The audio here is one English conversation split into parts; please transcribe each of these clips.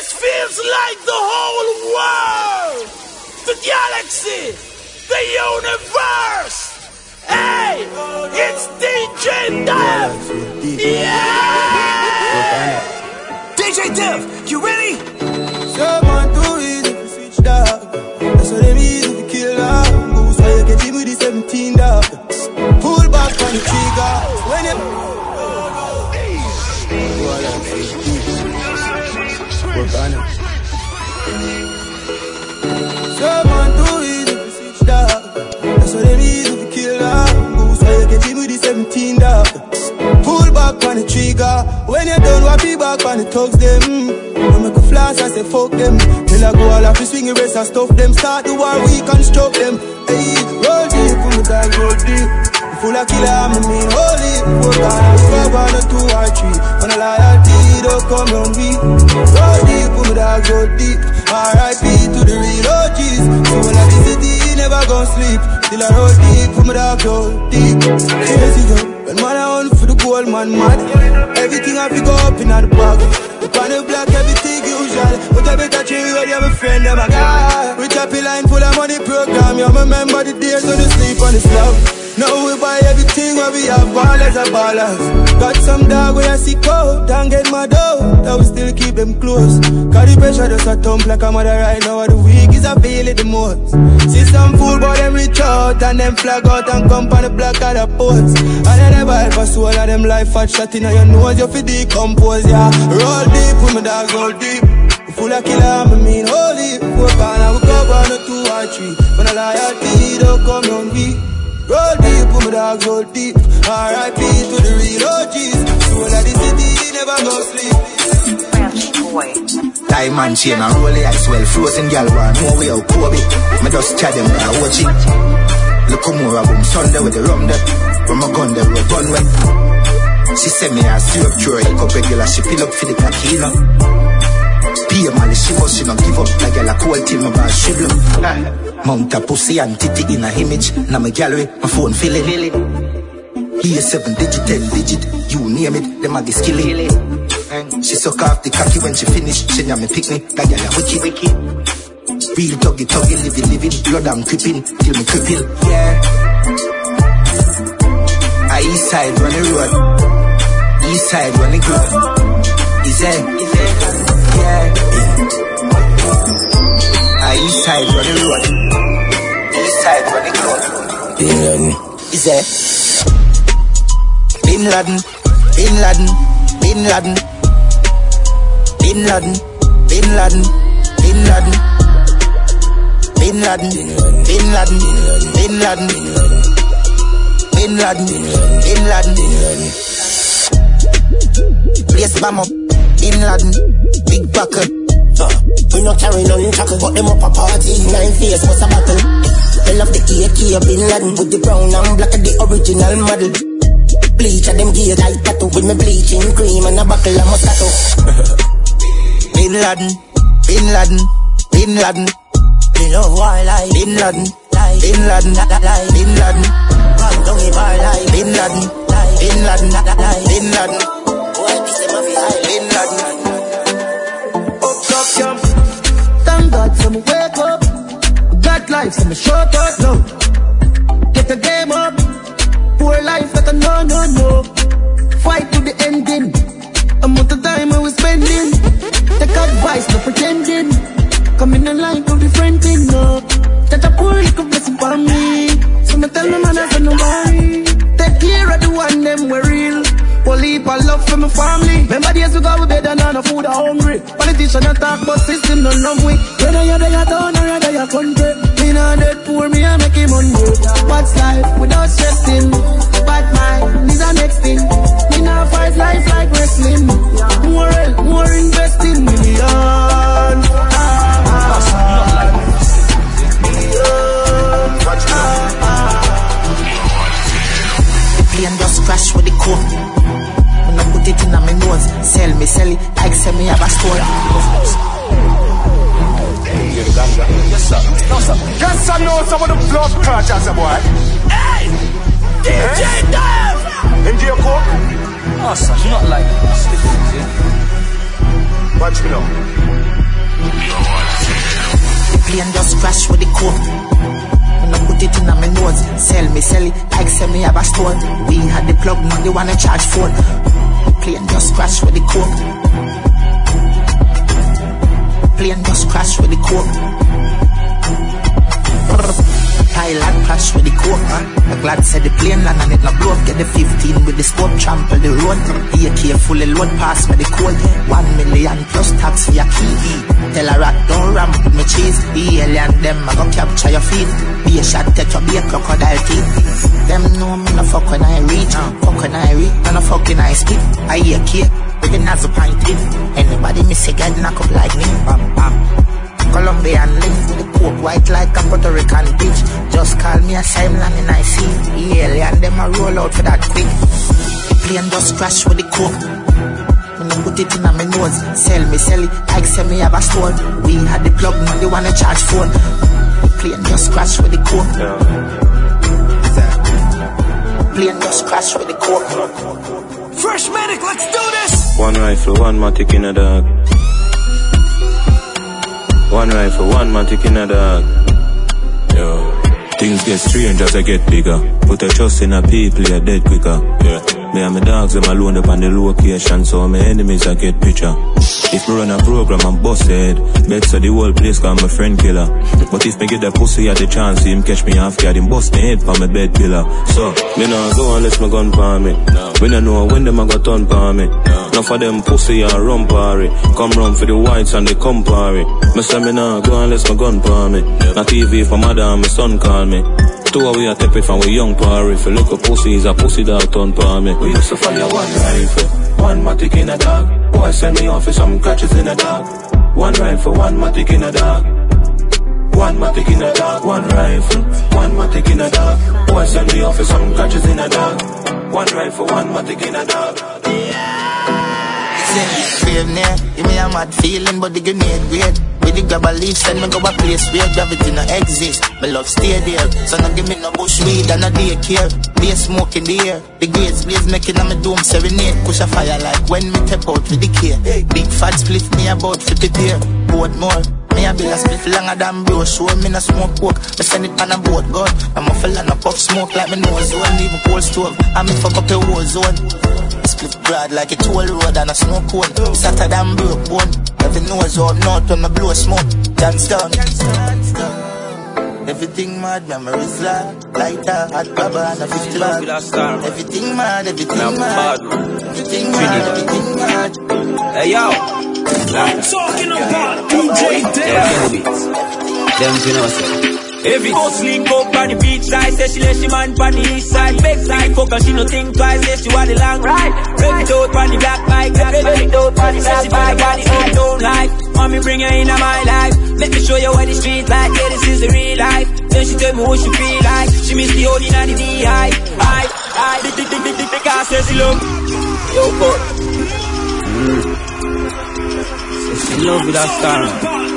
This feels like the whole world, the galaxy, the universe. Hey, it's DJ Dev. Yeah. DJ Dev, you ready? Someone too easy switch dog. That's what they easy to kill dog. Goose why you get him with the 17 dog. Pull back on the trigger. When you They easy to kill you get with the 17 dog. Pull back on the trigger. When you're done, what be back on the thugs them. When make a flash, I say fuck them. Till I go all off the swing erase and stuff them. Start the war, we construct them. Hey, roll deep, roll deep. Full of killer, I'm a mean holy. On a club on a two or three. When a loyalty don't come round me. Roll deep, put me dog, roll deep. R.I.P. to the real OGs. So when I the never gon' sleep. Till I roll deep, put me dog, roll deep. Crazy girl. When man I hunt for the gold man mad Everything I pick up in the bag On the block everything usual But I better treat you ready, I'm a friend, I'm a guy Rich happy line full of money program You remember the days when you sleep on the slab Now we buy everything when we have ballers and ballers. Got some dog when I see cold and get my dough That we still keep them close. Cause the pressure just a thump like a mother right now. The weak is I feel the most. See some fool but them reach out And them flag out and come on the block of the posts And then never help a soul of them life fat shot in your nose. You fi decompose, yeah. Roll deep with me dog, roll deep. We Full of killer, I mean holy. Four corner, we cover on a two or three. When a loyalty don't come round we Roll deep with me dog, roll deep. R.I.P. to the real OGs Soul of the city, never go sleep. Diamond chain and roll ice well Frozen gal want know we out Kobe. Me just chat them by watch it. Look how more of them Sunday with the rum there When my gun there we gun wet She send me a syrup tray Cup regular she fill up for the tequila Pay money she must she don't give up Like a cold till my bar up Mount a pussy and titty in a image Now my gallery my phone it Here seven digit, ten digit You name it, them a get skilly she suck off the cocky when she finish. She nyame pick me, that girl a wicked, wicked. Real tuggy, tuggy, living, living. Blood I'm creeping, till me cripple. Yeah. I east side run the road. East side run the group. Is it? Yeah. I east side run the road. East side run the group. Bin Laden Is it? Bin Laden, Bin Laden, Bin Laden. Bin Laden, Bin Laden, Bin Laden, Bin Laden, Bin Laden, Bin Laden, Bin Laden, Bin Laden. Place bam up, Bin Laden, big buckle. Uh, we not carry none chuckle, but them up a party. Nine face, what's a battle? They love the AK, Bin Laden, with the brown and black of the original model. Bleach of them gear like tattoo with me bleaching cream and a buckle of Moscato. Bin Laden, Bin Laden, Bin Laden, Me love war like Bin Laden, Bin Laden, Bin Laden, Bang down a bar like Bin Laden, Bin Laden, Bin Laden, Boy, this is my high. Bin Laden. Up, up, jump Thank God for me wake up. Got life, so me shut up now. Get the game up. Poor life that I know, no, no. Fight to the ending. I'm out the time I was spending. Take advice, no pretending. Come in the line, don't no. That a poor little blessing for me. So me tell man I no worry. Take care of the one them we heap of love for my family. Remember days we go we bed and no food are hungry. Politician a talk but system no love we. Whether you're there town or you're there country. Me not dead poor, me I make him hungry. What's life without stressing? Bad mind is the next thing. Me not fight life like wrestling. More more investing, million. Ah, ah, The plane just crash with the coke. When I put it in my nose, sell me, sell it, like sell me have a store. Yes, sir. No, sir. Yes, sir. No, some of the blood clutches, boy. Hey, DJ Dev. Into your coke. Oh, son, you not like this. Watch me now. The plane just crash with the coke. When I put it in my nose, sell me, sell it like sell me have a store. We had the plug, now they wanna charge phone. Plane just crash with the coke. Plane just crash with the coke. Thailand crash with the coke, man. The glad said the plane land and it no blow up. Get the 15 with the scope, trample the road. AK fully load, pass me the code. One million plus tax for your key. Tell a rat don't ramp with me cheese. The alien them I go capture your feet. Be a shot, take your be a crocodile teeth. Them know me no fuck when I reach. Fuck when I reach, no fuck when I speak. I cake with the nozzle pint tip. Anybody miss a guy knock up like me. Bam bam. Colombian link with the coke white like a Puerto Rican bitch. Just call me a Simon and I see the alien them a roll out for that quick. The plane just crash with the coke. When I put it in my nose, sell me, sell it like sell me have a store. We had the plug, now they wanna charge phone. The plane just crash with the coke. Plane just crash with the coke. Fresh medic, let's do this! One rifle, one matic in a dog. One rifle, one man in a dog. Yo. Things get strange as I get bigger. Put a trust in a people, you're dead quicker. Yeah. Me and my dogs, them alone up on the location, so my enemies I get picture. If me run a program, I'm busted. Bet so the whole place call my friend killer. But if me get the pussy at the chance, him catch me off guard, him bust me head for my bed pillar. So, me nah go unless my gun palm me. We don't know when them a got turn palm me. Now for them pussy and run party. Come run for the whites and they come party. Me say me nah go unless my gun palm me. Not TV for mother and my son call me. Two of we a tep from we young par If you look a pussy, is a pussy dog turn par me We used to fire one rifle, one matic in a dog Boy send me off for some catches in a dog One rifle, one matic in a dog One matic in a dog, one rifle, one matic in a dog Boy send me off for some catches in a dog One rifle, one matic in a dog Brave near, give me a mad feeling, but the grenade great. With the grab a leaf, send me go a place where gravity no exist. My love stay there, so no give me no bush weed and no daycare. Be smoke in the air, the grades blaze making a me doom serenade. Push a fire like when me tap out with the care. Big fat split me about 50 pair, boat more. Me a bill a split longer than bro. Show me no smoke coke Me send it on a boat gun I'm a fella puff smoke like me nose zone Leave a cold stove. I me fuck up a war zone Split broad like a toll road and a snow cone. Satter than broke bone. Every nose out north when me blow smoke. Johnstown Everything mad, memories like Lighter, hot baba and a 50 bag Everything mad, everything mad. Everything mad, everything mad. Hey yo, I'm talking about DJ yeah, beats. Them you know say. Every boss link up on the beach side, say she let she man on the east side. Big side, fuck her, she no think twice, say she want the long ride. Rev it out on the black bike, rev it out on the black bike, on the old town life. Mommy bring her into my life, let me show you what the street like, yeah this is the real life. Then she tell me what she feel like, she miss the old mm. in the beehive. I, I, big, big, big, big, big, big, I say she love. Yo, fuck. Say she love with that star.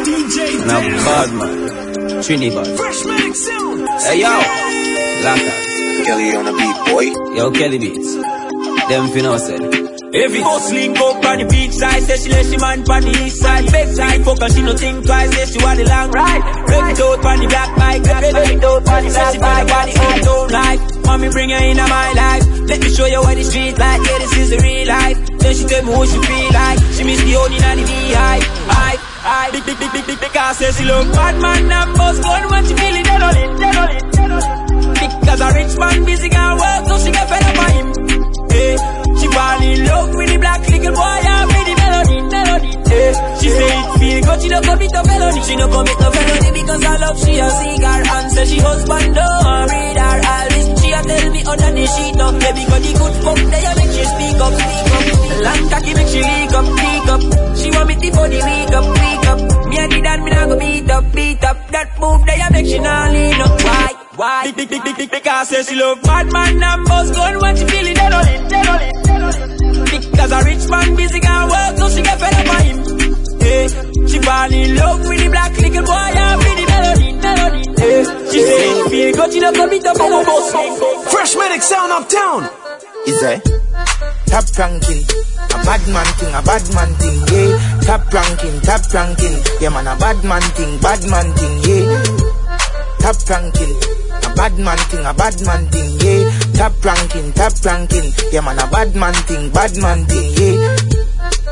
DJ And a bad man. Trinidad. Fresh Medic Hey yo, Laka. Kelly on the beat, boy. Yo, Kelly Beats. Them you know say. Every boss link up on the beach side, say she let she man on the east side. Big side, fuck her, she no think twice, say she want the long ride. Rev it out on the black bike, rev it out on the black bike, on the old town life. Mommy bring her into my life, let me show you what the street like, yeah this is the real life. Then she tell me what she feel like, she miss the old in the beehive. I, I, big, big, big, big, big, big, I say she love bad man and boss gun when she feeling dead on it, dead on it, dead on it. Because a rich man busy got work, so she get fed up by him. Hey, she fall in love with the black little boy and with the melody, melody. Hey, she say it feel good, she don't commit no felony. She don't commit no felony because I love she a cigar and say she husband don't read her all this. She a tell me under the sheet up, baby, because the good fuck they a make she speak up, speak up. Long cocky make she leak up, leak up. She want me to body weak up, weak up. Me a did that, me not go beat up, beat up. That move they a make she not lean up. Why? Why? Big, big, big, big, big, because say she love bad man and boss gun when she feeling dead on it, dead on it, dead on it. Because a rich man busy got work, so she get fed up by him. Hey, she fall in love with the black little boy and with the melody, melody. Hey, she say it feel good, she don't come it up on a boss. Fresh Medic Sound Uptown. Is there? Top ranking, a bad man thing, a bad man thing, yeah. Top ranking, top ranking, yeah man, a bad man thing, bad man thing, yeah. Top ranking, a bad man thing, a bad man thing, yeah. Top ranking, top ranking, yeah man, a bad man thing, bad man thing, yeah.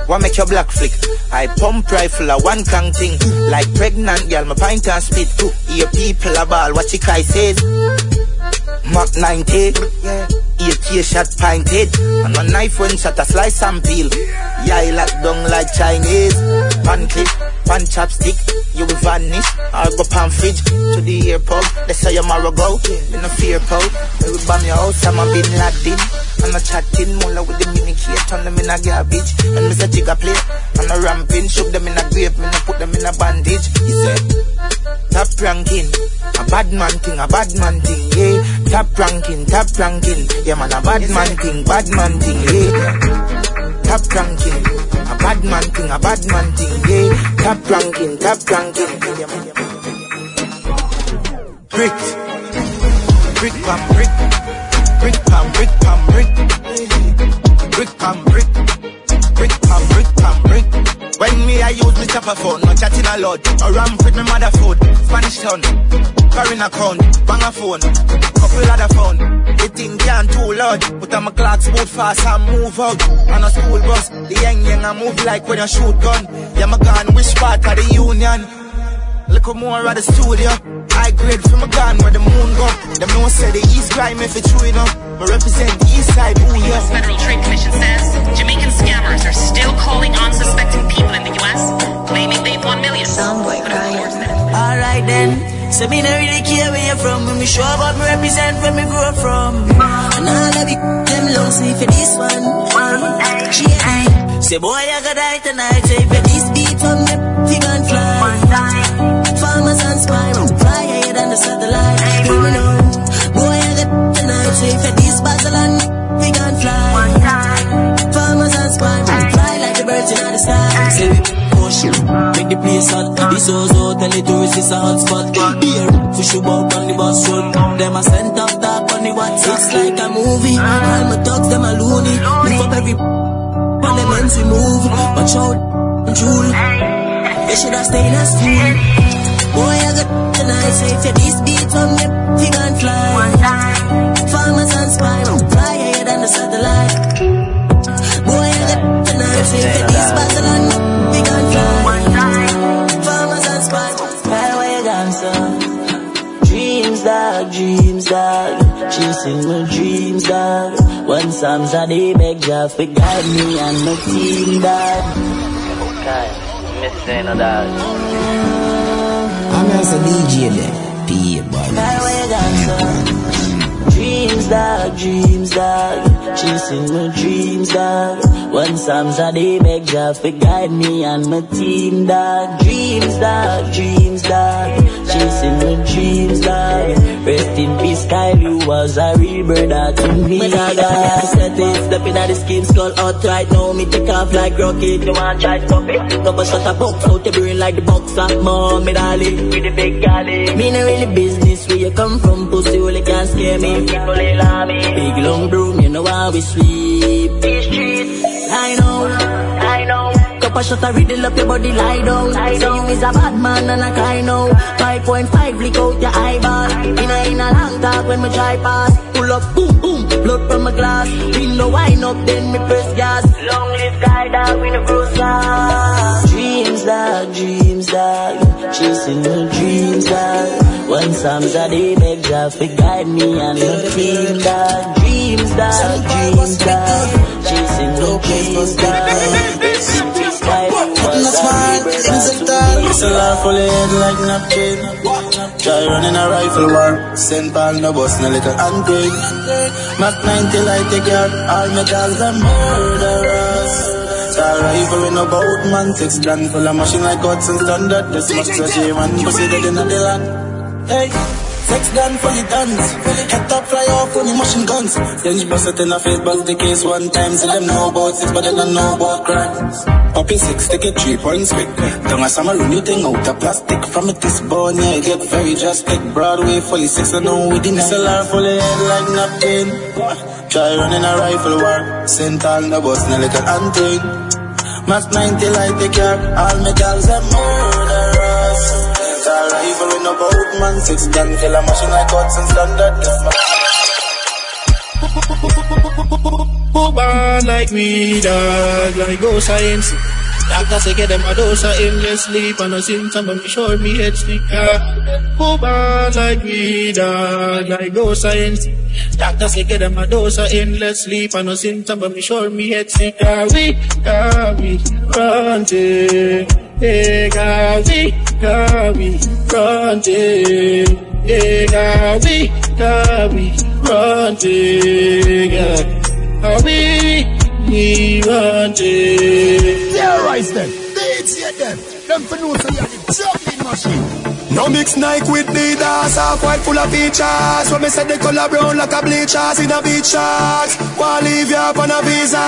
What make your black flick? I pump rifle a one crank thing. Like pregnant girl, my pint and spit. Hear people a ball, what you cry says. Mark 90, yeah. AK shot pinted. And a knife when shot a slice and peel. Yeah, I lock down like Chinese. Pan clip, pan chopstick. You will vanish. I'll go pan fridge to the airport. They say you're marrow go. In a fear pole. They will bomb your house. I'm a bin Laden. I'm a chatting mulla with the mini key, turn them in a garbage. And Mr. Jigga play, and I'm a ramping, shook them in a grave, me no put them in a bandage. He said, top ranking, a bad man thing, a bad man thing, yeah. Top ranking, top ranking, yeah man, a bad man thing, bad man thing, yeah. Top ranking, a bad man thing, a bad man thing, yeah. Top ranking, top ranking. Brick, brick, pam, brick. Brick pam, brick pam, brick. Brick pam, brick. Brick pam, brick pam, brick. When me I use me chopper phone, no chatting a lot. A ram with me mother food, Spanish town, foreign account, bang a phone, couple other phone. The thing can't too loud, but I'm clocks boot fast and move out. On a school bus, the young young I move like when you shoot gun. Yeah, my gun, which part of the union? Look more at the studio. High grade from a gun where the moon go. Them no say the east crime if it's true enough. But represent the east side, ooh The yeah. U.S. Federal Trade Commission says Jamaican scammers are still calling unsuspecting people in the U.S., claiming they've won millions. Soundboy Alright then. So me no really care where you're from When me show up, me represent where me grow from And all of you, them long sleep for this one She ain't Say boy, I gotta die tonight Say for this beat from me, fig Farmers and spy, fly higher than the satellite Hear me now Boy, I got tonight Say for this battle and fig and fly Farmers and spy, fly like the birds in the sky. Say we push, make the place hot. This house tell the tourists it's a hot spot. Beer, fish about on the bus road. Them a sent up talk on the WhatsApp It's like a movie, all my dogs them a loony. Lift up every on the men's we move. Watch out, jewel They should have stayed as school Boy, I got tonight Say for this beat from me, fig and fly. Farmers and spy, fly higher than the satellite. Boy, I got tonight Say for this battle and fig and fly. Farmers and spy Fly away, dancer. Dreams, dog, dreams, dog. Chasing my dreams, dog. One Psalms a day beg Jah for guide me and my team, dog. Okay, missing a dog. I'm as a DJ then. P boy. Dog, dreams, dog Chasing my dreams, dog One Psalms a day beg Jah for guide me and my team, dog Dreams, dog, dreams, dog Chasing my dreams, dog Rest in peace, Kyle, you was a real brother to me, dog I set it, step in at the skin skull outright Now me take off like rocket, you want try to stop it? No but shut a box out the brain like the box of mom, me darling. With the big galley. Me no really business you come from, pussy only can't scare me. People they love me. Big long broom, you know how we sweep Cup of shot, I riddle up your body, lie down. Lie Say you is a bad man and I cry now. 5.5, lick out your eyeball. In a, in a long talk when me try pass. Pull up, boom, boom, blood from my glass. Window wine up, then me press gas. Long live guy, dog, we no cross glass Dreams, dog, dreams, dog Chasing my dreams, dog One Psalms a day, beg Jah for guide me and my team, dog. Dreams, dog, dreams, dog Chasing my dreams, dog Putting a smile in the dark. It's a laugh full of head like napkin. Try running a rifle war. Send ball no bus, no little handbrake. Mac 90 like a car. All my dogs are murderers. Star rifle with no boat man. Six gun full of machine like and thunder. This much to shame and pussy dead in the land. Hey. Sex gun, fully dance. Head top fly off when you machine guns. Then she bust it in her face, bust the case one time. See them know about sex, but they don't know about crimes. Poppy six, take it three points quick. Don't ask summer new thing out of plastic. From it this born, yeah, it get very drastic. Broadway, fully six, I know we didn't sell her fully head like napkin. Try running a rifle war. Sent all the bus, no little hunting. Max 90 like the car. All my girls are murderers. Rifle with no boat, man. Six gun, a machine like and standard. Who bad like me, dog, like go science. Doctor say get them a dose of endless sleep and a symptom but me sure me head stick Who bad like me, dog, like go science. Doctor say get them a dose of endless sleep and a symptom but me sure me head sick We, we, granted. God, we, God, we, granted. Hey, God, we, wanted. Terrorize them. They DJ them. Them for know so you are the jumping machine. No mix Nike with the Adidas, half white full of features. When me say the color brown like a bleachers in a beach shorts. Wanna leave you up on a visa.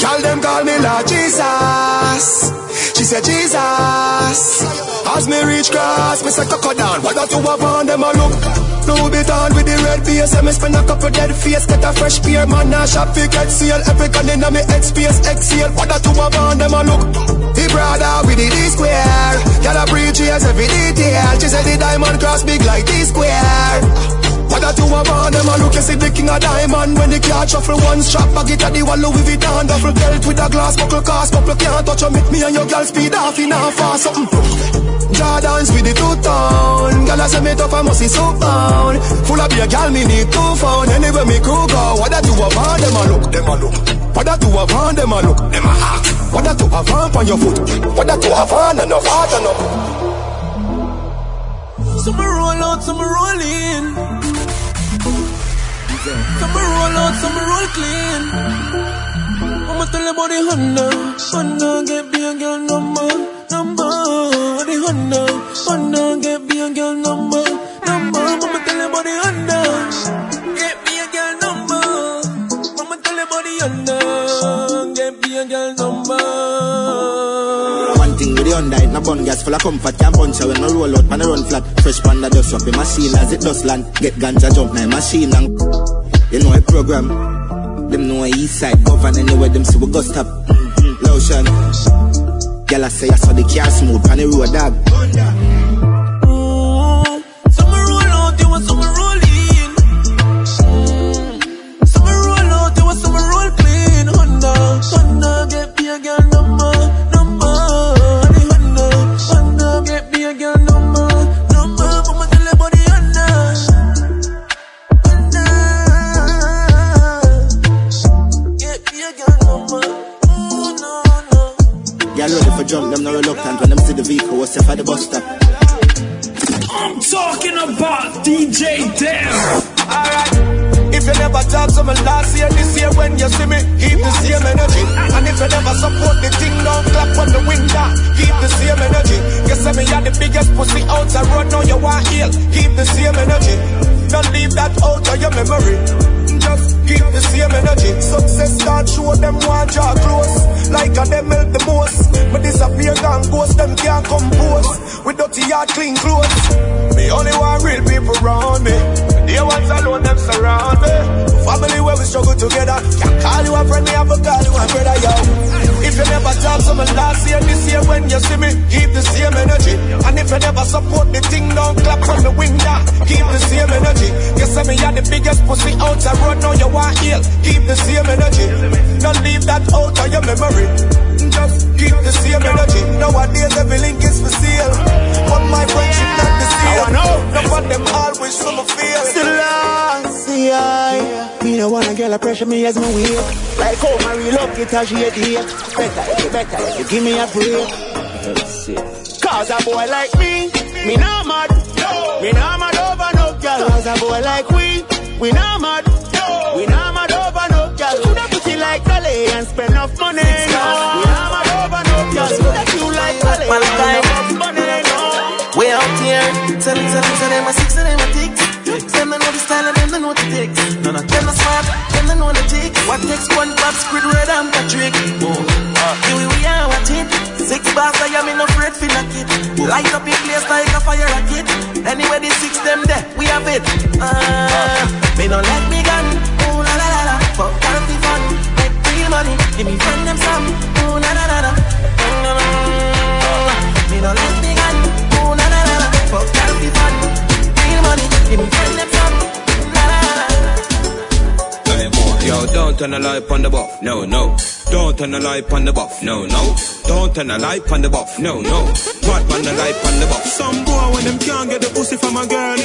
Call them call me Lord Jesus. She said Jesus. As me reach cross, me say coco down. What got you up on them a look? Blue bit on with the red base And me spend a couple dead face. Get a fresh pair Man a shop fi get seal Epic and inna me head space Exhale What that two of on them a look? He brother with the D square. Girl a preach every detail. She said the diamond cross big like D square what that you have on them a look, you see the king of diamond. When the car shuffle one strap, I get at the wall Louis Vuitton Duffel belt with a glass buckle cast. Couple can't touch you, me and your girl speed off in a fast. Something Jordans with the two-tone Girl I say me tough, I must see so pound Full of beer, girl, me need two phone. Anywhere me crew go, what that you have on them a look, them a look. What that you have on them a look, them a hack What that you have on on your foot. What that you have on enough heart enough Some roll out, some roll in some roll out, some roll clean. I'ma tell the Honda. Honda get me a girl number, number. The Honda, Honda get me a girl number, number. I'ma tell the Honda. Get me a girl number. I'ma tell the Honda. Get me a girl number. One thing with the Hyundai, no bun gas full of comfort Can't punch her when I roll out, pan run flat Fresh panda dust up in machine as it does land Get ganja jump na machine and You know a program. Them know I east side govern anywhere them see we go stop. Mm-hmm. Lotion. Girl I say I saw the car smooth pan the road dog jump, them no reluctant When them see the vehicle, what's for the bus stop I'm talking about DJ Dare. Alright. If you never talk to me last year, this year when you see me, keep the same energy. And if you never support the thing, don't clap on the window, keep the same energy. You say me are the biggest pussy out the road, now you want heal, keep the same energy. Don't leave that out of your memory. Just keep the same energy. Success start show them want draw close. Like a them help the most. But disappear gone ghost, them can't compose. With dirty heart, clean clothes. Me only want real people around me. They ones alone, them surround me. Family where we struggle together. Can't call you a friend, me have to call you a brother, yo. If you never talk to me last year, this year when you see me, keep the same energy. And if you never support the thing, don't clap on the window. Keep the same energy. You say me are the biggest pussy out the road, now you want heal. Keep the same energy. Don't leave that out of your memory. Just keep the same energy. Nowadays every link is for sale. But my friendship not the same. I know. None of them always some feel. Still lost, yeah. Me no wanna girl a pressure me as my weight. Like how my real up it as she a date. Better better you give me a break. Cause a boy like me, me not mad. No. Me not mad over no girl. Cause a boy like we, we not mad. We not mad over no girl. Coulda put it like Dolly and spend enough money. No. Tell them, tell them, tell them, a six and them a ticks. don't know the style and them don't know to take. None of them are smart, them don't know the tick. What takes one pop, Squidward and Patrick? Oh, here we are, what it? Six bars, I am in no afraid for knock it. Light up in place like a fire rocket. Anyway, the six them there, we have it. Uh, me no let me gun. Ooh la la la la, fuck can't fun. Make real money, give me friend them some. Ooh la la la la. Mm, Me no let me Yo, don't turn the light on the buff, no, no. Don't turn the light on the buff, no, no. Don't turn the light on the buff, no, no. What man the light on the buff? Some boy when them can't get the pussy from a girl,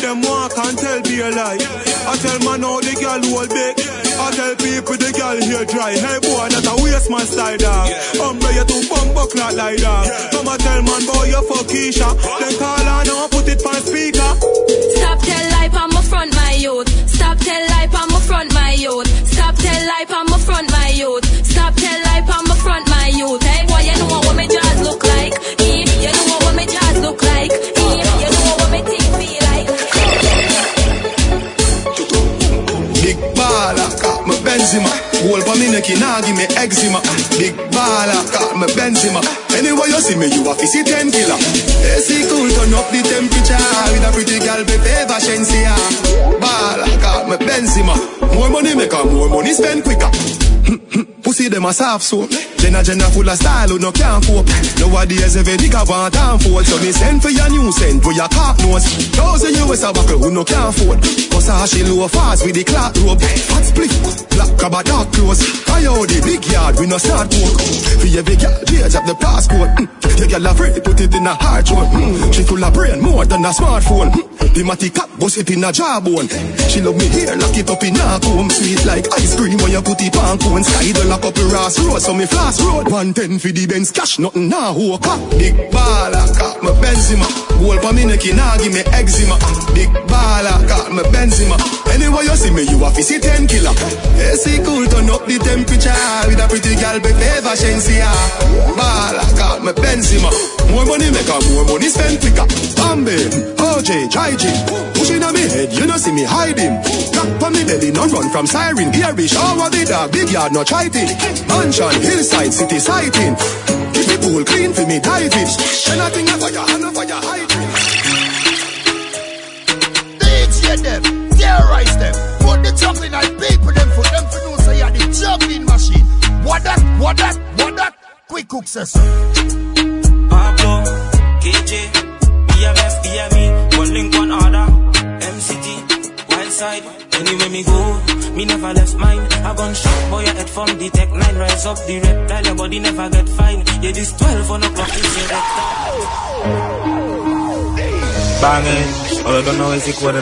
them walk and tell be a lie. I tell man how the girl hold big. I tell people the girl here dry. Hey boy, that a waste man style dog. Umbre you too bum buck not like that. Come a tell man boy you fuck Keisha. Then call her now put it on speaker. Stop tell lie on my front, my youth. Stop tell lie on my front, my youth. Stop lie on my front, my youth. Stop tell lie on my front, my youth. Hey boy, you know what my jaws look like. Eh, You know what my jaws look like. Benzema. Whole for me neck, nah give me eczema. Big baller, got me Benzema. Anyway you see me, you a see ten killer. AC cool, turn up the temperature with a pretty girl, be favor Shensia. Baller, got me Benzema. More money make her, more money spend quicker. Pussy them a soft so Jenna Jenna full of style who no can't cope Nowadays every nigga want and fold So me send for your new send for your cock nose Thousand US a buckle who no can't afford Cause I she low fast with the clock rope Fat split, yard, we no start work For every girl, page up the passport mm. The girl afraid, put it in a hard throat. Mm. She full of brain, more than a smartphone. Mm. The matty cap, bust it in a jawbone. She love me here, lock it up in a comb. Sweet like ice cream when you put it on cone. Sky the lock up the Ross Road, so me flash road. 110 for the Benz cash, nothing now, a cop? Big baller, got me Benzema. Gold for me neck, nah give me eczema. Big baller, got me Benzema. Anyway you see me, you a see 10 killer. AC cool, turn up the temperature With a pretty girl, be favor Shensia Baller, got me Benzema. More money make her, more money spend quicker. Bambi, OJ, Jai G Pushing on me head, you know see me hiding. Cock on me belly, no run from siren. Here we shower the dog, big yard, no chiding Mansion, hillside, city sighting. Keep it cool, clean for me, tight it. Anything a fire, hand a fire, hide DJ them, terrorize them. Put the juggling and people them What that, what that, what that? Quick cook says. Pablo, KJ, BMF, BME, one link, one order, MCT, wild side. Anywhere me go, me never left mine. A gunshot boy, I head from the tech nine. Rise up the reptile, your body never get fine. Yeah, this 12 on o'clock is your Banging, all I don't know is the code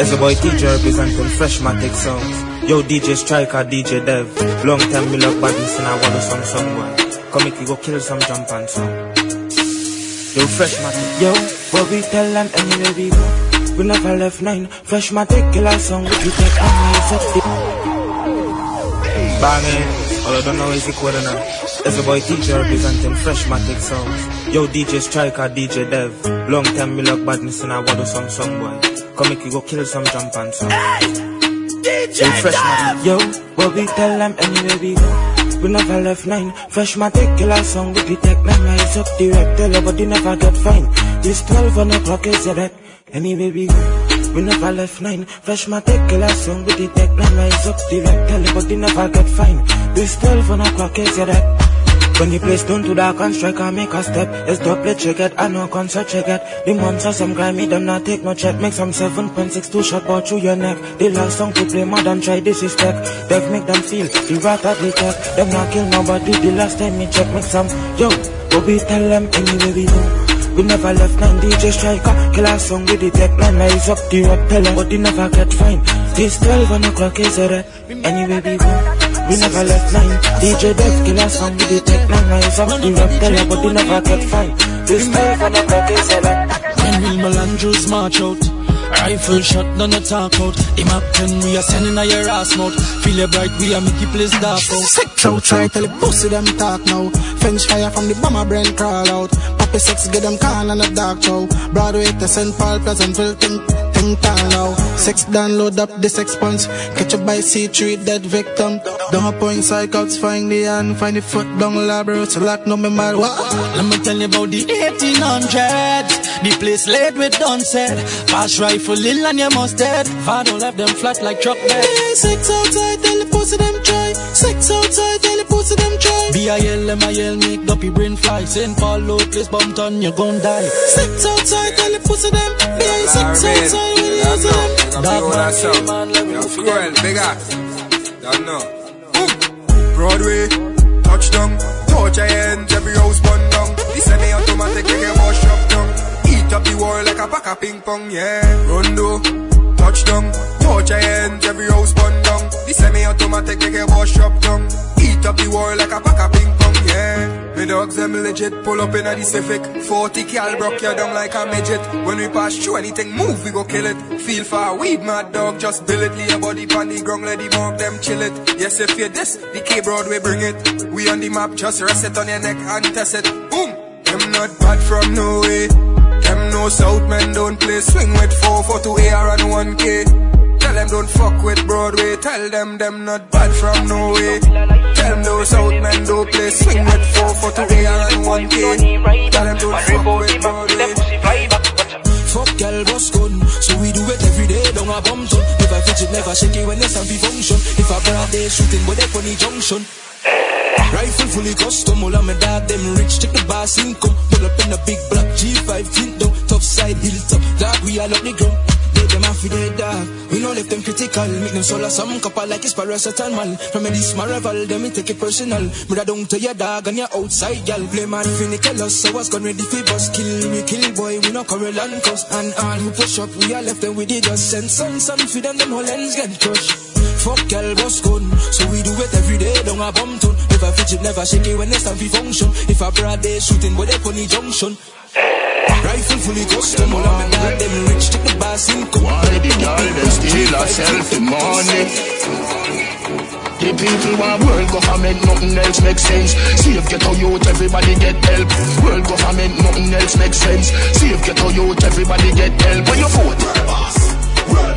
a boy teacher representing fresh Freshmatic songs. Yo, DJ Striker, DJ Dev. Long time me love badness and I want to some some boy. Come make you go kill some jump and some. Yo, fresh Freshmatic. Yo, what we tell them anywhere we go. We never left nine. Fresh Freshmatic killer song. We take and rise up the Banging, all I don't know is the code now. It's a boy teacher representing Freshmatic songs. Yo, DJ Striker, DJ Dev. Long time me love badness and I want to some some boy. Come make you go kill some jump and some. Yo, Freshmatic. Yo, what we tell them anywhere we go. We never left nine. Fresh Freshmatic killer song with the tech nine. Rise up the rep, tell her but they never get fine. This 12 on o'clock is your bet. Anywhere we go. We never left nine. Freshmatic killer song with the tech nine. Rise up her they never get fine. This 12 on o'clock is your bet. When the place down to dark and strike and make a step It's double check it, I know concert check it The monsters some grimy, them not take no check Make some 7.62 shot ball through your neck The last song to play more than try this is tech Dev make them feel, the rat at the tech Them not kill nobody, the last time me check Make some, yo, Bobby tell them anywhere we go We never left nine DJ striker. Kill a song with the tech Nine rise up the Tell but they never get fine This 12 on o'clock is a rap Anywhere we go. We never left nine DJ Dev kill a song with the tech Nine rise up the Tell but they never get fine This 12 on o'clock is a rap When Will Melandros march out Rifle shot, none no talk out. The map 10, we are sending a your ass mouth. Feel your bright, we are you place dark out. Sex try tell the pussy them talk now. French fire from the bomber brain crawl out. Poppy sex, get them can and a dark show Broadway to St. Paul, Pleasantville, think downtown now. Sex download up this expanse. Catch up by C3 dead victim. Don't point psychouts, find the hand, find the foot down labro. So like no me mad. What? Let me tell you about the 1800s. The place laid with done said. Fast rifle ill and you must dead. Father left them flat like truck bed. Sex outside, tell the pussy them try. Sex outside, tell the pussy them try. B-I-L, M-I-L, make up your brain fly. St. Paul, low place, bumped on, you gon' die. Sex outside, tell the pussy them. Yeah, sex outside, we use them. Dog man, man, let me Yo, know cruel, big ass. Don't know. Boom. Broadway, touchdown. Touch your hands, every house bun down. The semi-automatic, make a wash up down. Eat up the wall like a pack of ping pong, yeah. Rondo, touchdown. Touch your hands, every house bun down. The semi-automatic, make a wash up down. Eat up the world like a pack of ping pong, yeah. Me dogs them legit, pull up in a the Civic 40 cal broke you down like a midget When we pass through anything move, we go kill it Feel for weed, mad dog, just bill it Lay your body pan the ground, let the mob them chill it Yes, if you this, the K-Broadway bring it We on the map, just rest it on your neck and test it Boom! Them not bad from no no South men don't play Swing with 4 for 2 AR and 1K Tell them don't fuck with Broadway. Tell them them not bad from no way. Tell them those out men don't play. Swing with four for two day and one day. Tell them don't fuck with Broadway. Fuck girl, boss gun. So we do it every day, down a bum ton. Never fidget, never shake it when it's time for function. If I broad day shooting, but they funny junction. Rifle fully custom, all of my dad, them rich, check the boss income. Pull up in a big black G5 tint down, top side, hilltop. Dog, we all up the ground. They them off with dog. We know left them critical. Make them solar some couple like it's paracetamol. From this my rival, them me take it personal. Da down to your dog and your outside, gal. Play man finical us, so was gone ready for bus. Kill me, kill boy, we no quarrel and cuss. And all who push up, we are left them with the dust. Send some, some for them, them whole ends get crushed. Fuck girl, boss gun. So we do it every day, down a bum tone. Never fidget, never shake it when it's time for function. If a broad day shooting, but they funny junction. Rifle fully custom, all my dad, them rich, take the boss income. Why the girl them steal herself the money? The people want world government, nothing else makes sense. See Save ghetto youth, everybody get help. World government, nothing else makes sense. Save ghetto youth, everybody get help. When you vote, boss, world.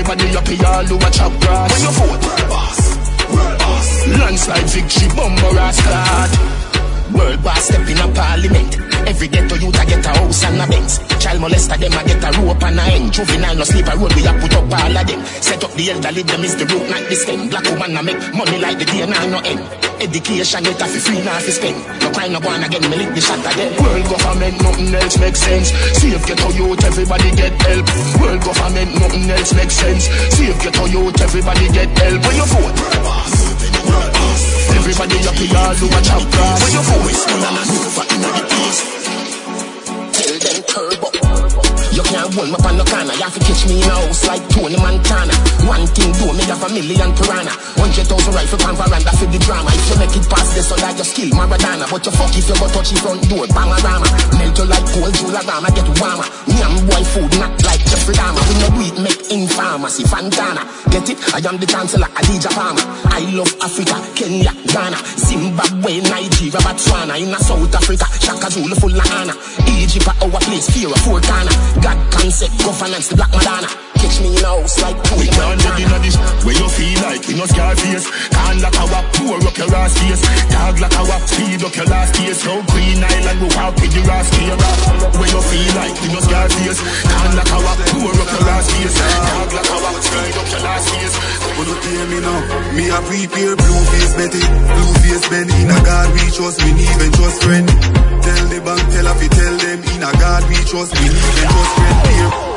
Everybody up here, all who a chop grass. When you vote, world boss, world boss. Landslide victory, bomber ass card. World boss step in a parliament. Every ghetto youth a get a house and a Benz. Child molester them a get a rope and a end. Juvenile no sleep a road we a put up all of them. Set up the elderly them is the root not the stem. Black woman a make money like the day now no end. Education get a fi free now fi spend. No crime no one again me lick the shot them. World government nothing else makes sense. Save ghetto youth everybody get help. World government nothing else makes sense. Save ghetto youth everybody get help. When you vote. Everybody here all do a chop grass. When you school and a over in the place. Tell them turbo. You can't hold me up on the corner. You have to catch me in a house like Tony Montana. One thing do me have a million piranha. Hundred thousand rifle pan veranda for the drama. If you make it past this, so that you skill Maradona. But you fuck if you go touch your front door, panorama. Melt you like cold Jularama, get warmer. Yam boy food not like Jeffrey Dahmer. We no do it make in pharmacy, Fantana. Get it? I am the chancellor, Adidja Palmer. I love Africa, Kenya, Ghana, Zimbabwe, Nigeria, Botswana. In South Africa, Shaka Zulu full of honor. Egypt, our place, fear of corner. God concept, governance, the black Madonna. Catch me in a house like We Tony can't live in a this where you feel like we no scar face. Can't like a wap, pour up your ass face. Dog like a wap, speed up your last case. Go Queen Island, we walk with your ass here. Where you feel like we no scar face. Can't like a wap, pour up your last face. Dog like a wap, speed up your last case. But don't hear me now. Me a prepare blue face Betty, blue face Ben. In a God we trust, me even trust friend. Tell the bank, tell her fi tell them. In a God we trust, me even trust friend.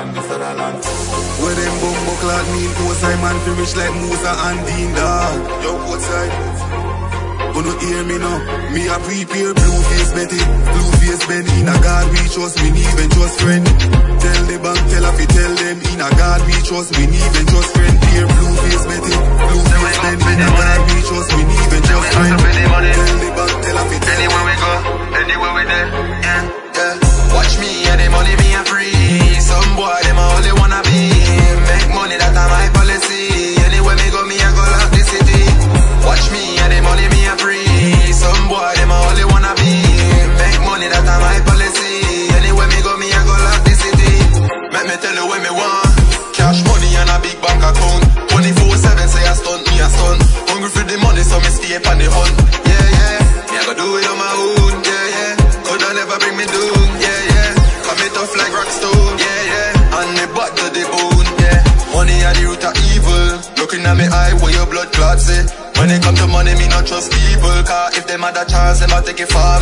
Randy Sutherland. Where them bumbo clad mean post I man fi rich like Musa and Dean dog. Yo, outside. But no hear me now. Me a prepare blue face Betty, blue face Ben. In a God we trust, me even trust friend. Tell the bank, tell her fi tell them. In a God we trust, me even trust friend. Here blue face Betty, blue face Ben. In a God we trust, me even trust friend. Tell the bank, tell her fi tell Anywhere we go, anywhere we there, yeah, yeah. Watch me and them money me a free. Some boy them only wanna be. Make money that my policy. Take it for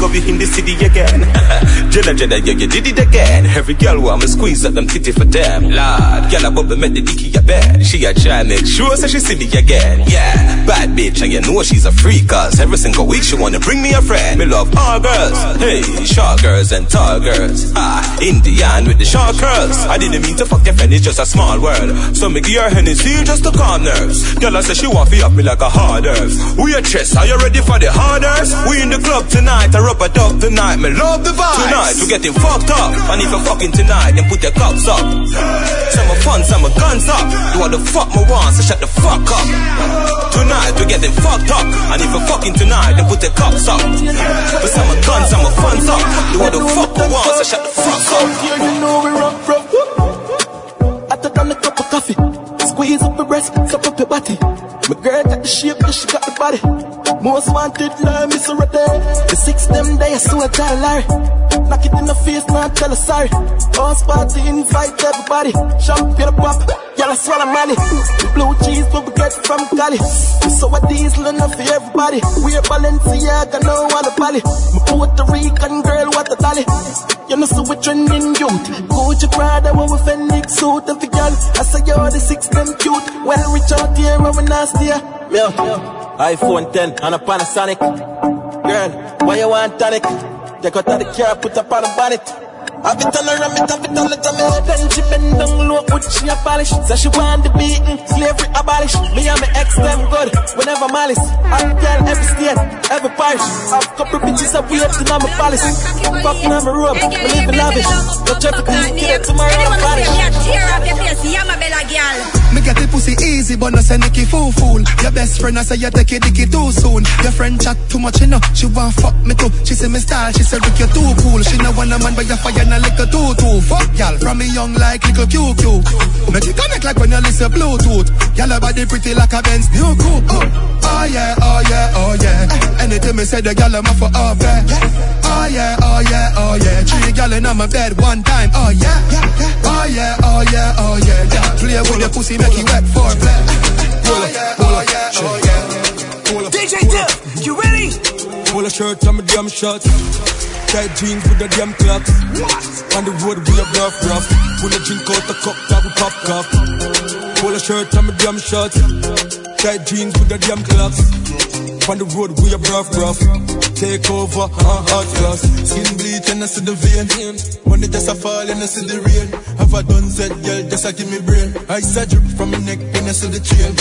Govy Govy in the city again. Jenna Jenna, yeah, you did it again. Every girl want me squeeze at them titty for them. Lord, girl, I bubble make the dicky a bed. She a try make sure so she see me again. Yeah, bad bitch, and you know she's a freak. Cause every single week she wanna bring me a friend. Me love all girls. Hey, short girls and tall girls. Ah, Indian with the short curls. I didn't mean to fuck your friend, it's just a small world. So me give her Hennessy just to calm nerves. Girl, I say she to up me like a hard earth. We a chest, are you ready for the hardest? We in the club tonight, I rub a dub tonight. Me love the vibe. Tonight, we're getting fucked up. And if you're fucking tonight, then put your cups up. Some are fun, some are guns up. Do what the fuck me want, so shut the fuck up. Tonight, we're getting fucked up. And if you're fucking tonight, then put your cups up. But some are guns, some are funds up. Do what the fuck me want, so shut the fuck up. Here you know we rough, rough. I took on a cup of coffee. Squeeze up your breast, suck up your body. My girl got the shape, yeah, she got the body. Most wanted, love me so right there. The six them day, I swear tell Larry. Knock it in the face, not tell her sorry. House party, invite everybody. Champagne pop, y'all swallow money. Blue cheese, what we get from Cali. So a diesel enough for everybody. We're Balenciaga, no one a Bali. My Puerto Rican girl, what a dolly. You know, so we trending youth. Gucci Prada, when we Phoenix suit. And for y'all, I say you're the six them cute. Well, reach out here, when we nasty. Yeah. iPhone 10 and a Panasonic. Girl, why you want tonic? Take out the car, put up on the bonnet. I be telling her, me have it all the time. Then she bend down low, put she a polish. Say she want the beating, slavery abolish. Me and my ex them good, whenever malice. I girl every state, every parish. I've couple bitches up, we up to my palace. Fucking on my robe, me live lavish. Touch everything, get it tomorrow, I'm parish. Tear up your face, yeah, my bella girl. Me get the pussy easy, but no say Nicky fool fool. Your best friend I say you take it dicky too soon. Your friend chat too much, you know. She want fuck me too. She say me style, she say Rick you too cool. She know want a man, but you fire na lick a too. Fuck y'all from me young like little QQ. Make it connect like when you listen Bluetooth. Y'all body pretty like a Benz new coupe. Oh, oh yeah, oh yeah, oh yeah. Anything me say the y'all am for up there. Oh yeah, oh yeah, oh yeah. Three y'all in my bed one time. Oh yeah, oh yeah, oh yeah, oh yeah. yeah. Play with your pussy, make it wet for play. Oh yeah, oh yeah, oh yeah. DJ Dip, you ready? Pull a shirt on my damn shorts. Tight jeans with the damn clocks. On the road we a rough rough. When I drink out the cup that we pop cup. Pull a shirt on my damn shorts. Tight jeans with the damn clocks. On the road we a rough rough. Take over, uh, hot glass. Skin bleach and I see the vein. Money just a fall and I see the rain. Have I done said, girl, just a give me brain. Ice a drip from my neck and I see the chain.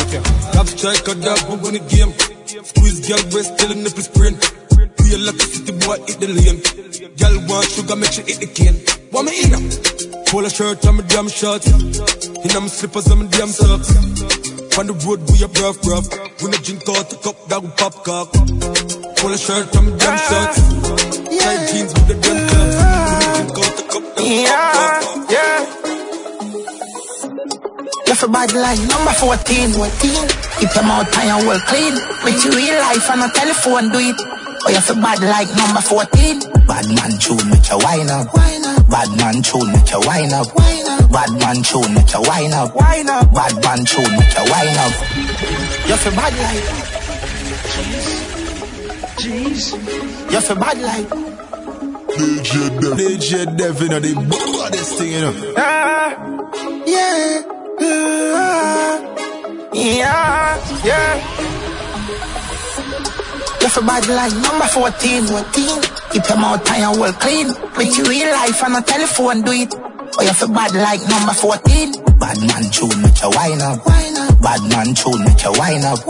Top strike a dog, we win the game. Squeeze girl waist till the nipple Feel like a city boy hit the lane. Girl want sugar, make sure hit the cane. Want me in Pull a shirt on my damn shorts. In my slippers and my damn socks. On the road we a rough rough. When I drink out the cup, that we pop cock. Pull a shirt on my damn shorts. Tight jeans with the damn clocks. When I drink out the cup, that we pop cock. Yeah, You for bad like number 14. 14. Keep your mouth tight and well clean. With your real life on a telephone, do it. Oh, you for bad like number 14. Bad man tune, make you wine up. Bad man tune, make you wine up. Bad man tune, make you wine up. Wine up. Bad man tune, make you wine up. You feel bad like. Jeez. Jeez. You feel bad like. DJ Dev. DJ Dev, you know, the baddest thing, you know. Ah, yeah. Ah, yeah, yeah. You feel bad like number 14, 14. Keep your mouth and your well clean. With your real life on a telephone, do it. Oh, or you feel bad like number 14. Bad man tune, make you wine up. Bad man tune, make you wine up.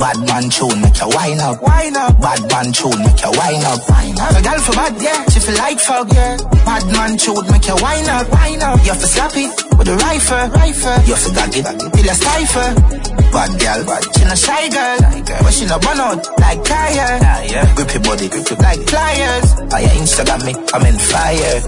Bad man tune, make you wine up. Bad man tune, make you wine up. The girl for bad, yeah. She feel like fuck, yeah. Bad man tune, make you wine up. You to slap it with a rifle. Rifle. You to gag it till you stifle. Bad girl, bad. She not shy girl. But she not burn out like tire. Yeah, yeah. Grip your body, grip it like pliers. Oh, yeah, Instagram me, I'm in fire.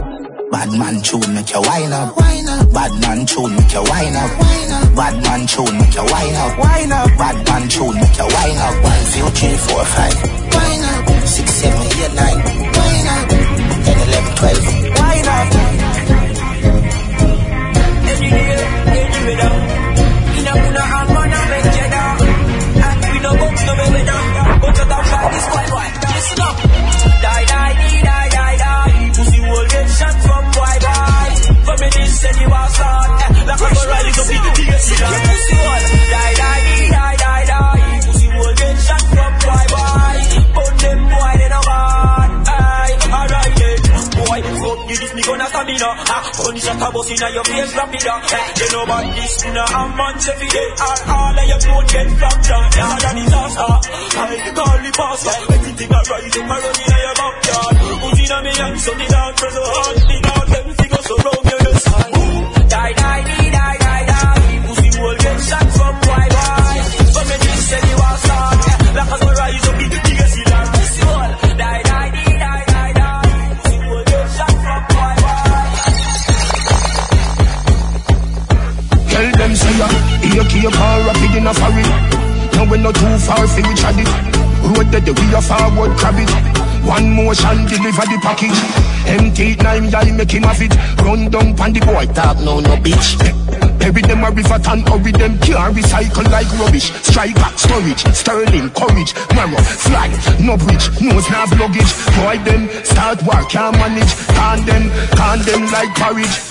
Bad man tune, make you wine up. Wine up. Bad man tune, make you wine up. Wine up. Bad man tune, make you wine up. Wine up. Bad man tune, make you wine up. One, two, three, four, five. Wine up. Six, seven, eight, nine. Wine up. Ten, eleven, twelve. Wine up. Up. Die, die, die, die, die, die. Pussy will get shot from boy boy. For me this and you are. Eh, Like a go ride it up in the. Pussy will die, die, die, die, die, die. Pussy will get shot from boy boy. Put them boy they no bad. Aye, alright then. Boy, fuck you this me gonna stamina. Ah, Only shot a bus inna your face rapida. Eh, You know about this inna a man every day. All, all of your clothes get fractured. Yeah, that disaster. I call the pastor. Everything I rise up, I run inna your backyard. Put inna me hands so the press so hard. Forward crab it. One motion deliver the package. Empty nine y'all make him have it. Run down pan the boy talk no no bitch. Bury them a river and hurry them can't recycle like rubbish. Striker, storage, sterling, courage, marrow, fly, no bridge, nose nav luggage. Boy them start work can't manage. Can them, can them like porridge.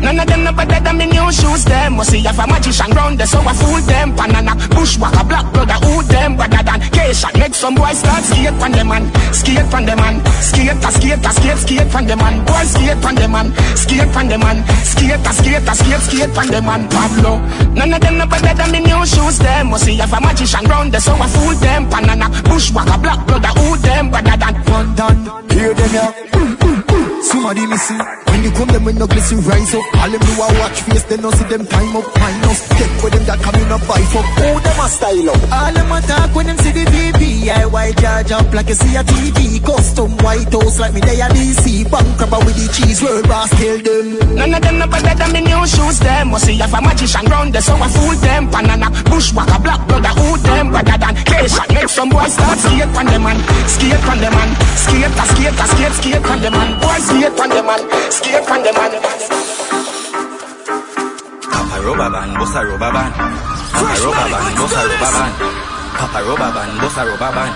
None of them no better than me new shoes them. Must see if a magician round there so I fool them. Banana, bushwhacker, black brother, who them? Rather than Keisha, make some boys start skate from them man. Skate from them man. Skate, skate, skate, skate from them man. Boy skate from them man. Skate from them man. Skate, skate, skate, skate from them man. Pablo. None of them no better than me new shoes them. Must see if a magician round there so I fool them. Banana, bushwhacker, black brother, who them? Rather than One done, hear them ya mm, mm, mm. Somebody missing When you come them with no glisten rise up. All them do a watch face They no see them time up minus Take with them that come in a fight up. Who them a style up? All them a talk when them see the white charge up like you see a TV Custom white house like me they a DC Bank crabber with the cheese World boss tell them. None of them no better than me new shoes them. Must see if a magician round there so I fool them. Banana, bushwhacker, black brother, who them? Rather than Keisha, make some boys start skate from them man. Skate from them man. Skate, skate, skate, skate from them man. Boys skate from them man. Skate from them man Papa rubber band, bossa rubber band. Papa rubber band, bossa rubber band. Papa rubber band, bossa rubber band.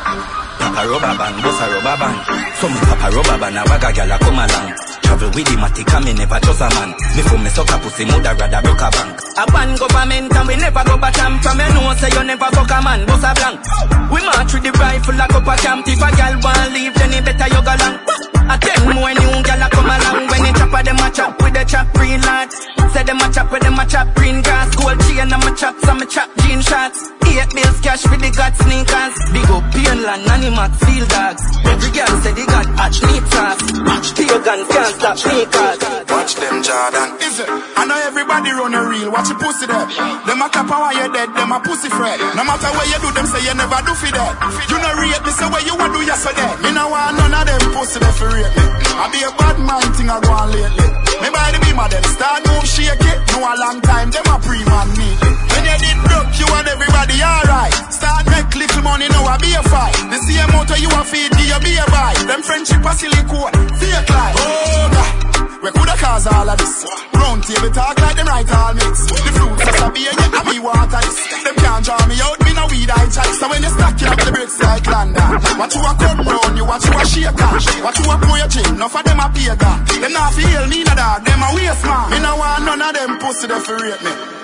Papa rubber band, bossa rubber band. Some papa rubber band, a bag a gyal a come along. Travel with the matic and me never trust a man. Before me suck a pussy, mother rather broke a bank. A ban government and we never go back camp. From you know say you never fuck a man, boss a blank. We march with the rifle like up a camp. If a gyal want leave, then it better you go long. I tell more new gyal a come along. When they chop a them a chop with the chop green lad. Say them a chop with them a chop green grass. Gold chain and my chop, some a chop jean shots. Eight bills cash with the god sneakers. Big up Painland, Animax, Field Dogs. Every girl say they got hatch neat sauce. Watch tear guns can't stop sneakers. Watch them, Jordan. Is it? I know everybody run a reel. Watch your pussy there. Them a clap while you dead. Them a pussy fret. No matter where you do, them say you never do for that. You know rate me, say where you want to do yesterday. Me no want none of them pussy there for I be a bad mind thing I go on lately. Me by the beam of them start move shake it. No a long time, them a pre-man me. When you did broke, you and everybody alright. Start make little money, now I be a fight. The same motor you a feed, you be a buy. Them friendship a silly code, fake life. Oh God. We coulda cause all of this. Round table talk like them right all mix. The fruits just a beer, yeah, and me water this. Them can't draw me out, me no weed I chalice. So when you stacking up the bricks like London, watch you a come round, you watch you a shaker. Watch you a pour your chin, enough of them a pagan. Them not feel me no dog, them a waste man. Me no want none of them pussy they fi rate me.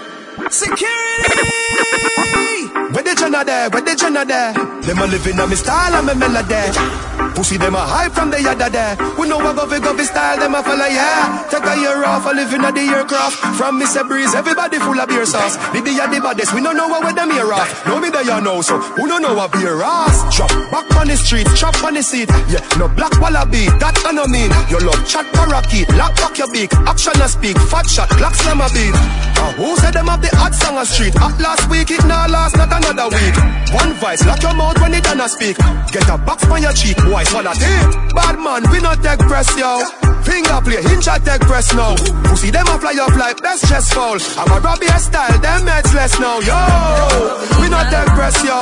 Security! Where the Jenna there? Where the Jenna there? Them a living on me style and me melody. Pussy them a hype from the yada there. We know what govy govy style them a follow yeah. Take a year off a living at the aircraft. From Mr. Breeze, everybody full of beer sauce. The the the baddest, we don't know what them here off. Know me there you know, so who don't know what beer ass? Drop back on the street, chop on the seat. Yeah, no black wallaby, that I no mean. You love chat parakeet, lock back your beak. Action a speak, fat shot, clock slam a beat. Uh, who said them the hot song a street? At last week, it now last, not another week. One voice, lock your mouth when it done a speak. Get a box on your cheek, boy, swallow it. Bad man, we not take press, yo. Finger play, hinge a take press now. Pussy them a fly up like best chest fall. I'm a Robbie style, them heads less now, yo. We not take press, yo.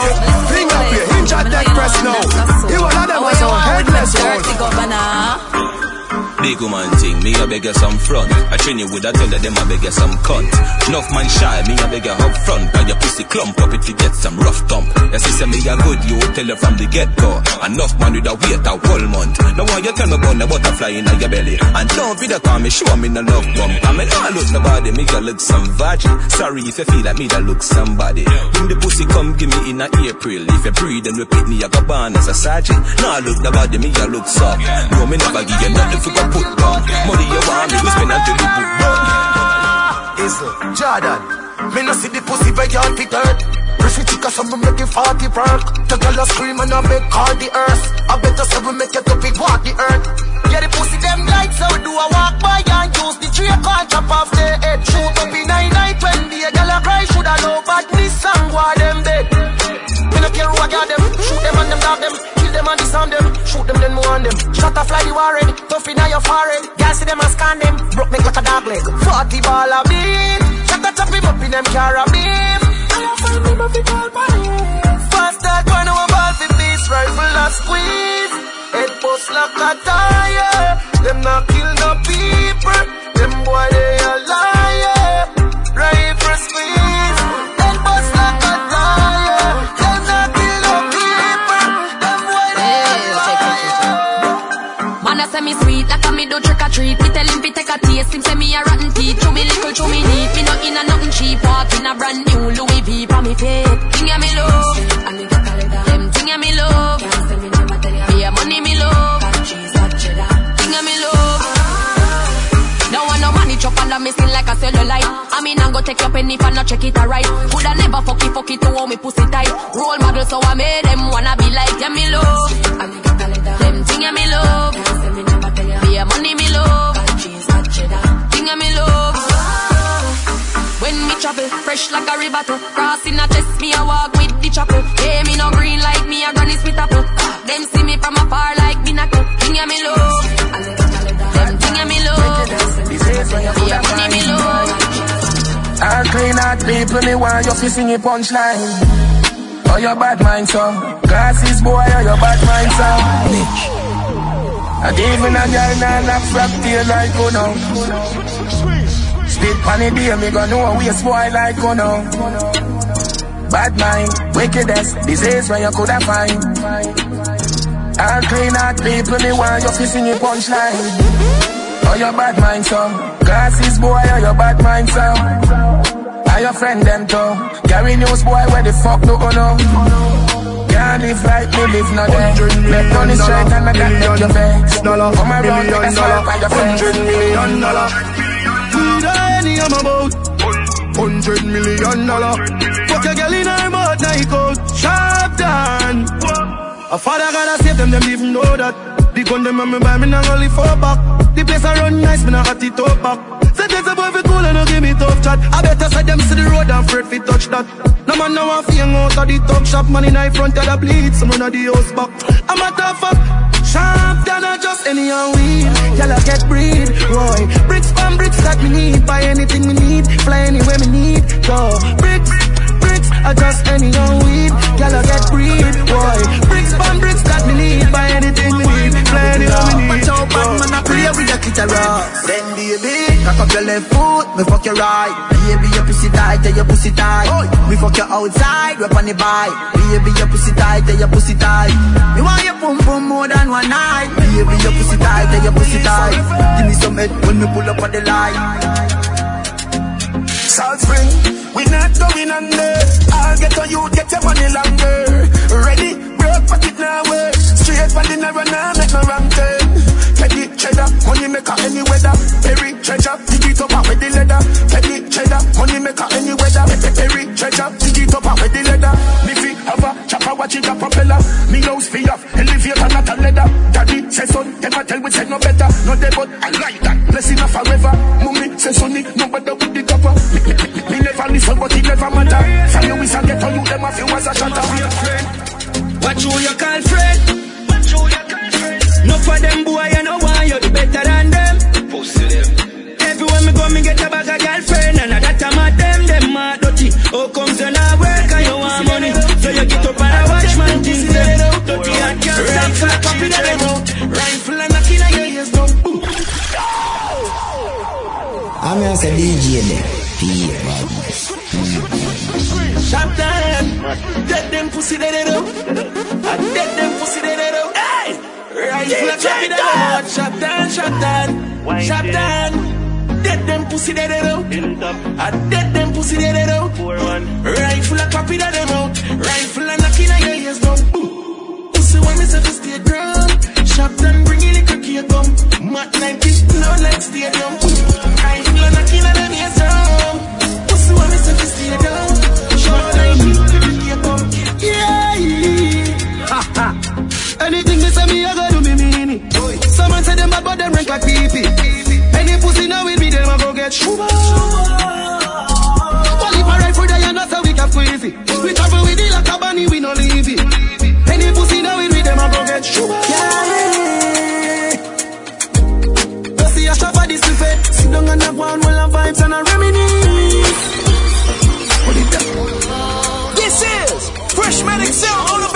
Finger play, hinge a take press now. You all of them are so headless, yo. Big woman thing, me a beg you some front. I train you with a tell them a beg you some cunt. Enough man shy, me a beg you up front. But your pussy clump up if you get some rough thump. You see, say me a good, you tell her from the get go. Enough man with a wait a whole month. Now why you tell me about the butterfly in your belly? And don't be the call me, show me no love bump. I mean, I look nobody, me a look some virgin. Sorry if you feel like me that look somebody. When the pussy come, give me in a April. If you breathe and repeat me, I go born as a sergeant. Now I look nobody, me a look soft. No, me never give you nothing for put down. Money you want me, we spend until you put down. Isle, Jordan. Me no see the pussy by your hurt. Pretty chica, so me make it 40 work. The girl a scream and I make all the earth. I better say we make it up big walk the earth. Yeah, the pussy them lights, so do I walk by and use the tree call chop off the head. Shoot up in nine night when the girl a cry, shoulda know badness and why them dead. No care who them, shoot them and them dog them, kill them and disarm them, shoot them then more on them. Shot a fly the warren, tough in your forehead. Girl see them and scan them, broke me like a dog leg. Forty ball a beat, shot a chop him up in them car. I don't find me but it all my Fast that one of ball for beast, rifle a squeeze. Head bust like a tire. Them not kill no people, them boy they a liar. Rifle squeeze, me do trick or treat. Me tell him fi take a taste. Him say me a rotten teeth. Chew me little, chew me neat. Me not in a nothing cheap. Walk in a brand new Louis V for me feet. Thing ya me love. Them thing ya me love. Me a money me love. Thing ya me love. No one no money chop under me skin like a cellulite. I mean I go take your penny for not check it alright. Coulda never fuck it, fuck it to hold me pussy tight. Role model so I made them wanna be like yeah me love. Them thing ya me love. Me a money me love. Thing ya me love. When me travel, fresh like a river to Crossing a chest, me a walk with the chapel Hey, me no green like me a granny with apple Them see me from afar like binacle Thing ya me love Them thing ya me love Me a money me love All clean out people, me want you fi sing a punchline. Oh, your bad mind, so. Glasses, boy, oh, your bad mind, so. And even a girl nah knock frog tail like you know. Spit on the day, me gonna know we a spoil like you know. Bad mind, wickedness, disease where you coulda find. All clean out people, me want you fi sing a punchline. Oh, your bad mind, so. Glasses, boy, oh, your bad mind, so. Are your friend them too? Gary News, boy, where the fuck do you? Live like me live no day. Left on the straight and I got make your face. Dollar, Come around, make a million smile dollar, on your face. hundred million dollar. Food any I'm about. Hundred million dollar. Fuck a girl in her mouth, night out. Sharp down. A father gotta save them, them even know that. The gun them and me buy me not only four back. The place I run nice, me not hot it up back. Say there's a boy fi cool and no give me tough chat. I better say them see the road and afraid fi touch that. No man now want hang out of the talk shop. Man in high front of the bleed, some run of the house back. I'm a tough fuck. Sharp than I just any and weed. Y'all I get breed, Roy. Bricks from bricks that me need. Buy anything me need. Fly anywhere me need. Go. Bricks, I just any and weed. Y'all I get breed, Roy. Bricks from bricks that me need. Buy anything me need. Lady when we need. Watch out, bad man, I play with your clitoris. Then baby, cock up your left foot, me fuck your right. Baby, your pussy tight, tell your pussy tight. Me fuck you outside, rap on the bike. Baby, your pussy tight, tell your pussy tight. Me want your pum pum more than one night. Baby, your pussy tight, tell your pussy tight. Give me some head when me pull up on the line. Salt Spring, we not going under. I'll get on you, get your money longer. Ready, broke pocket now work. Straight for dinner and now make no wrong turn. Petty cheddar, money maker any weather. Perry treasure, dig it up with the leather. Petty cheddar, money maker any weather. Perry treasure, dig it up with the leather. Me fi have a chopper watching the propeller. Me nose fi off, elevator not a leather. Daddy say son, them a tell we say no better. No dey but I like that, blessing of forever. Mummy say sonny, no better with the copper. Never listen but it never matter. From you is a get on you, them a feel as a shatter. Watch who you call friend. No for them boy, you know why you better than them. Everywhere me go, me get a bag of girlfriend, and that I'm at them, them mad dirty. Oh, comes you not work and you want money, so you get up and I watch man things them. Dirty and can't stop, so I copy them. Rifle and knocking on your ears down. I'm gonna say DJ there. Them pussy dead it up. I dead them pussy dead it up. Hey! Rifle and chop it down. Shot down, shot down. Shot down. Dead them pussy dead it up. I dead them pussy dead it up. Rifle and copy that them out. Rifle and knocking on your ears down. Pussy want me to stay ground. Shot down, bring it like a cake gum. Mat 90, no like stadium. Rifle and knocking on them ears down. Pussy want me to stay down. Them bad, but them rank like pee Any pussy now with me, them a go get. Well, if I ride for that's how we can squeeze it. We travel with it like a bunny, we no leave it. Any pussy now with me, them a go get shuba. Yeah. Pussy a this. Sit down and have one while I vibes and I reminisce. What it do? This is Freshmatic Sound on the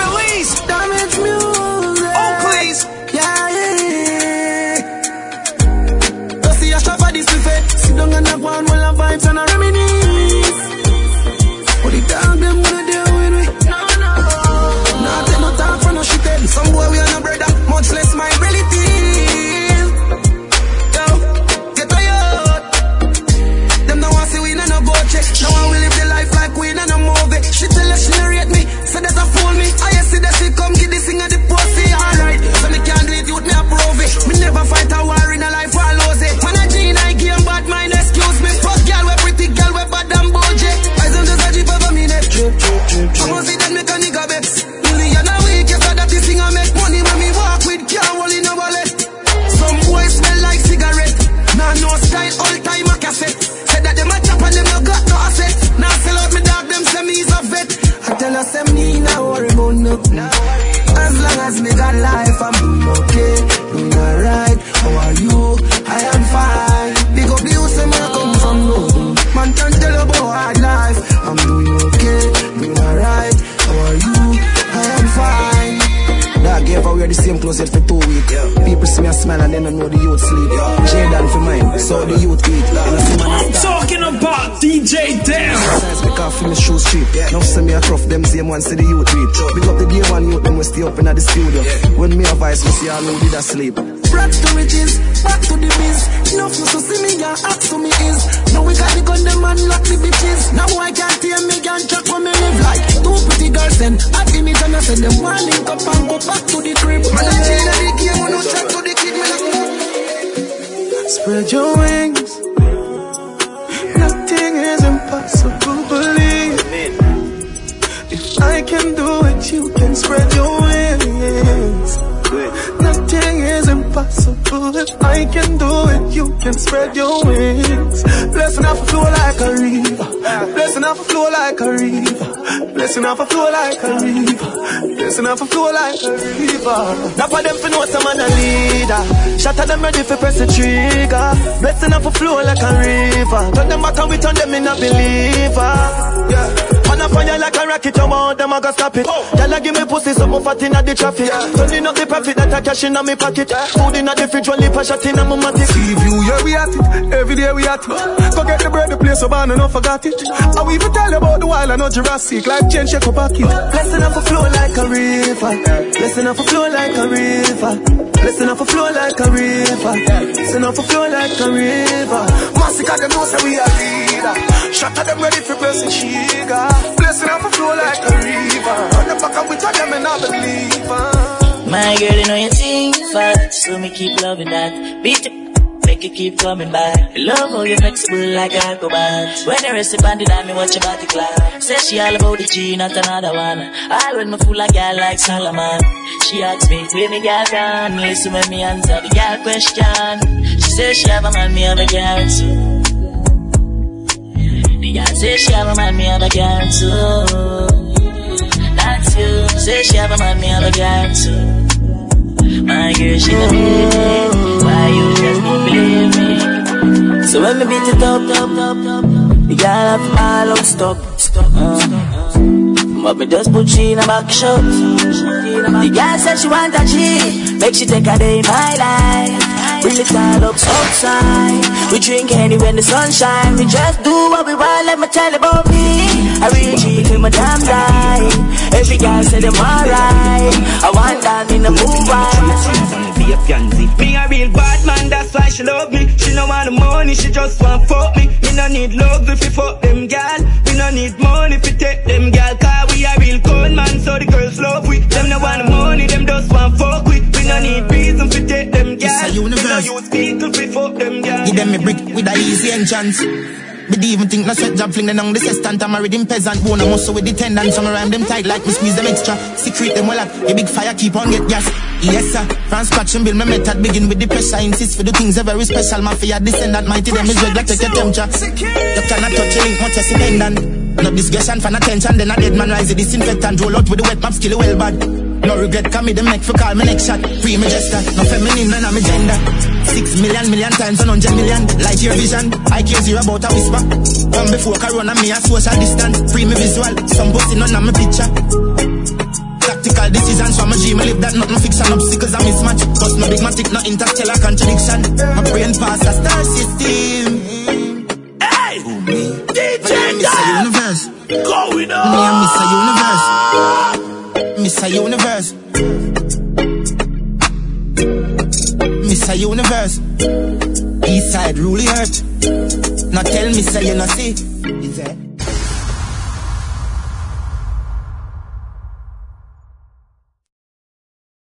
rough, them same one see the youth read. Big up the day one youth, them we stay up in the studio. When me a we see all who did a river. Blessing off a flow like a river. That for them for know some man a leader. At them ready for press the trigger. Blessing off a flow like a river. Turn them back and we turn them in a believer. Yeah. A fire like a rock it, you want them, I go stop it. Y'all give me pussy, something fat inna the traffic. Turning up the profit that I cash inna me pocket. Food inna the fridge, one lip a shot inna my matic. See view, yeah we at it. Every day we at it. Go get the bread, the place so and don't forget it. I will even tell you about the wild, I know Jurassic. Like change, shake up pocket. Blessing off a flow like a river. Blessing off a flow like a river. Blessing off a flow like a river. Blessing off a flow like a river. Massacre them know say we a leader. Shut at them ready for pressing sugar. Blessing off a flow like a river. On the back of and I believe. uh. My girl, you know you think fat, so me keep loving that. Beat. Make it keep coming back. I love how you're flexible like acrobat. When you rest upon the dime, me watch your body clap. Say she all about the G, not another one. All when me fool like girl like Solomon. She asks me, where me girl gone? Listen when me answer the girl question. She says she have a man, me have a girl too. The girl say she have a man, me have a girl too. That's you. Say she have a man, me have a girl too. My girl, she don't believe. Why you just don't believe me? So when me beat it up, up, up, up, the girl have all up, stop, stop, uh. But me just put she in a back shot. The girl said she want a G, make she take a day in my life. It all up outside. We drink any when the sun shine. We just do what we want. Let me tell you about me. I real G till my damn die. Every girl say them alright. I want that in the fiancé. Me a real bad man, that's why she love me. She no want the money, she just want fuck me. Me no need love if you fuck them gal. We no need money if you take them gal. Cause we a real cold man, so the girls love we. Them no want the money, them just want fuck we. We no need reason universe. Use people fuck them. Give them a brick with a easy entrance. But they even think no set job fling them down the sextant. I'm married in peasant, bone a muscle with the tendon. Some around them tight like me squeeze them extra. Secret them well up. A big fire keep on get gas. Yes sir. France scratch and build my method. Begin with the pressure. Insist for the things are very special. Mafia descendant. Mighty them is regular take your temperature. You cannot touch a link much as dependent. No discussion fan attention. Then a dead man rise the disinfectant. Roll out with the wet map skill well bad. No regret, come me the make for call me next shot. Free me gesture, no feminine, none of me gender. Six million, million times on hundred million. Light your vision, I care zero about a whisper. Come before Corona, me a social distance. Free me visual, some pussy none of me picture. Tactical decisions from a dream, I live that not no fiction. Obstacles a mismatch. Cause no big matic, no interstellar contradiction. My brain pass a star system. Hey! DJ Miss a universe. Going on. Me and a universe. A universe. A universe. East side really hurt. Now tell me, say you no see. Is it?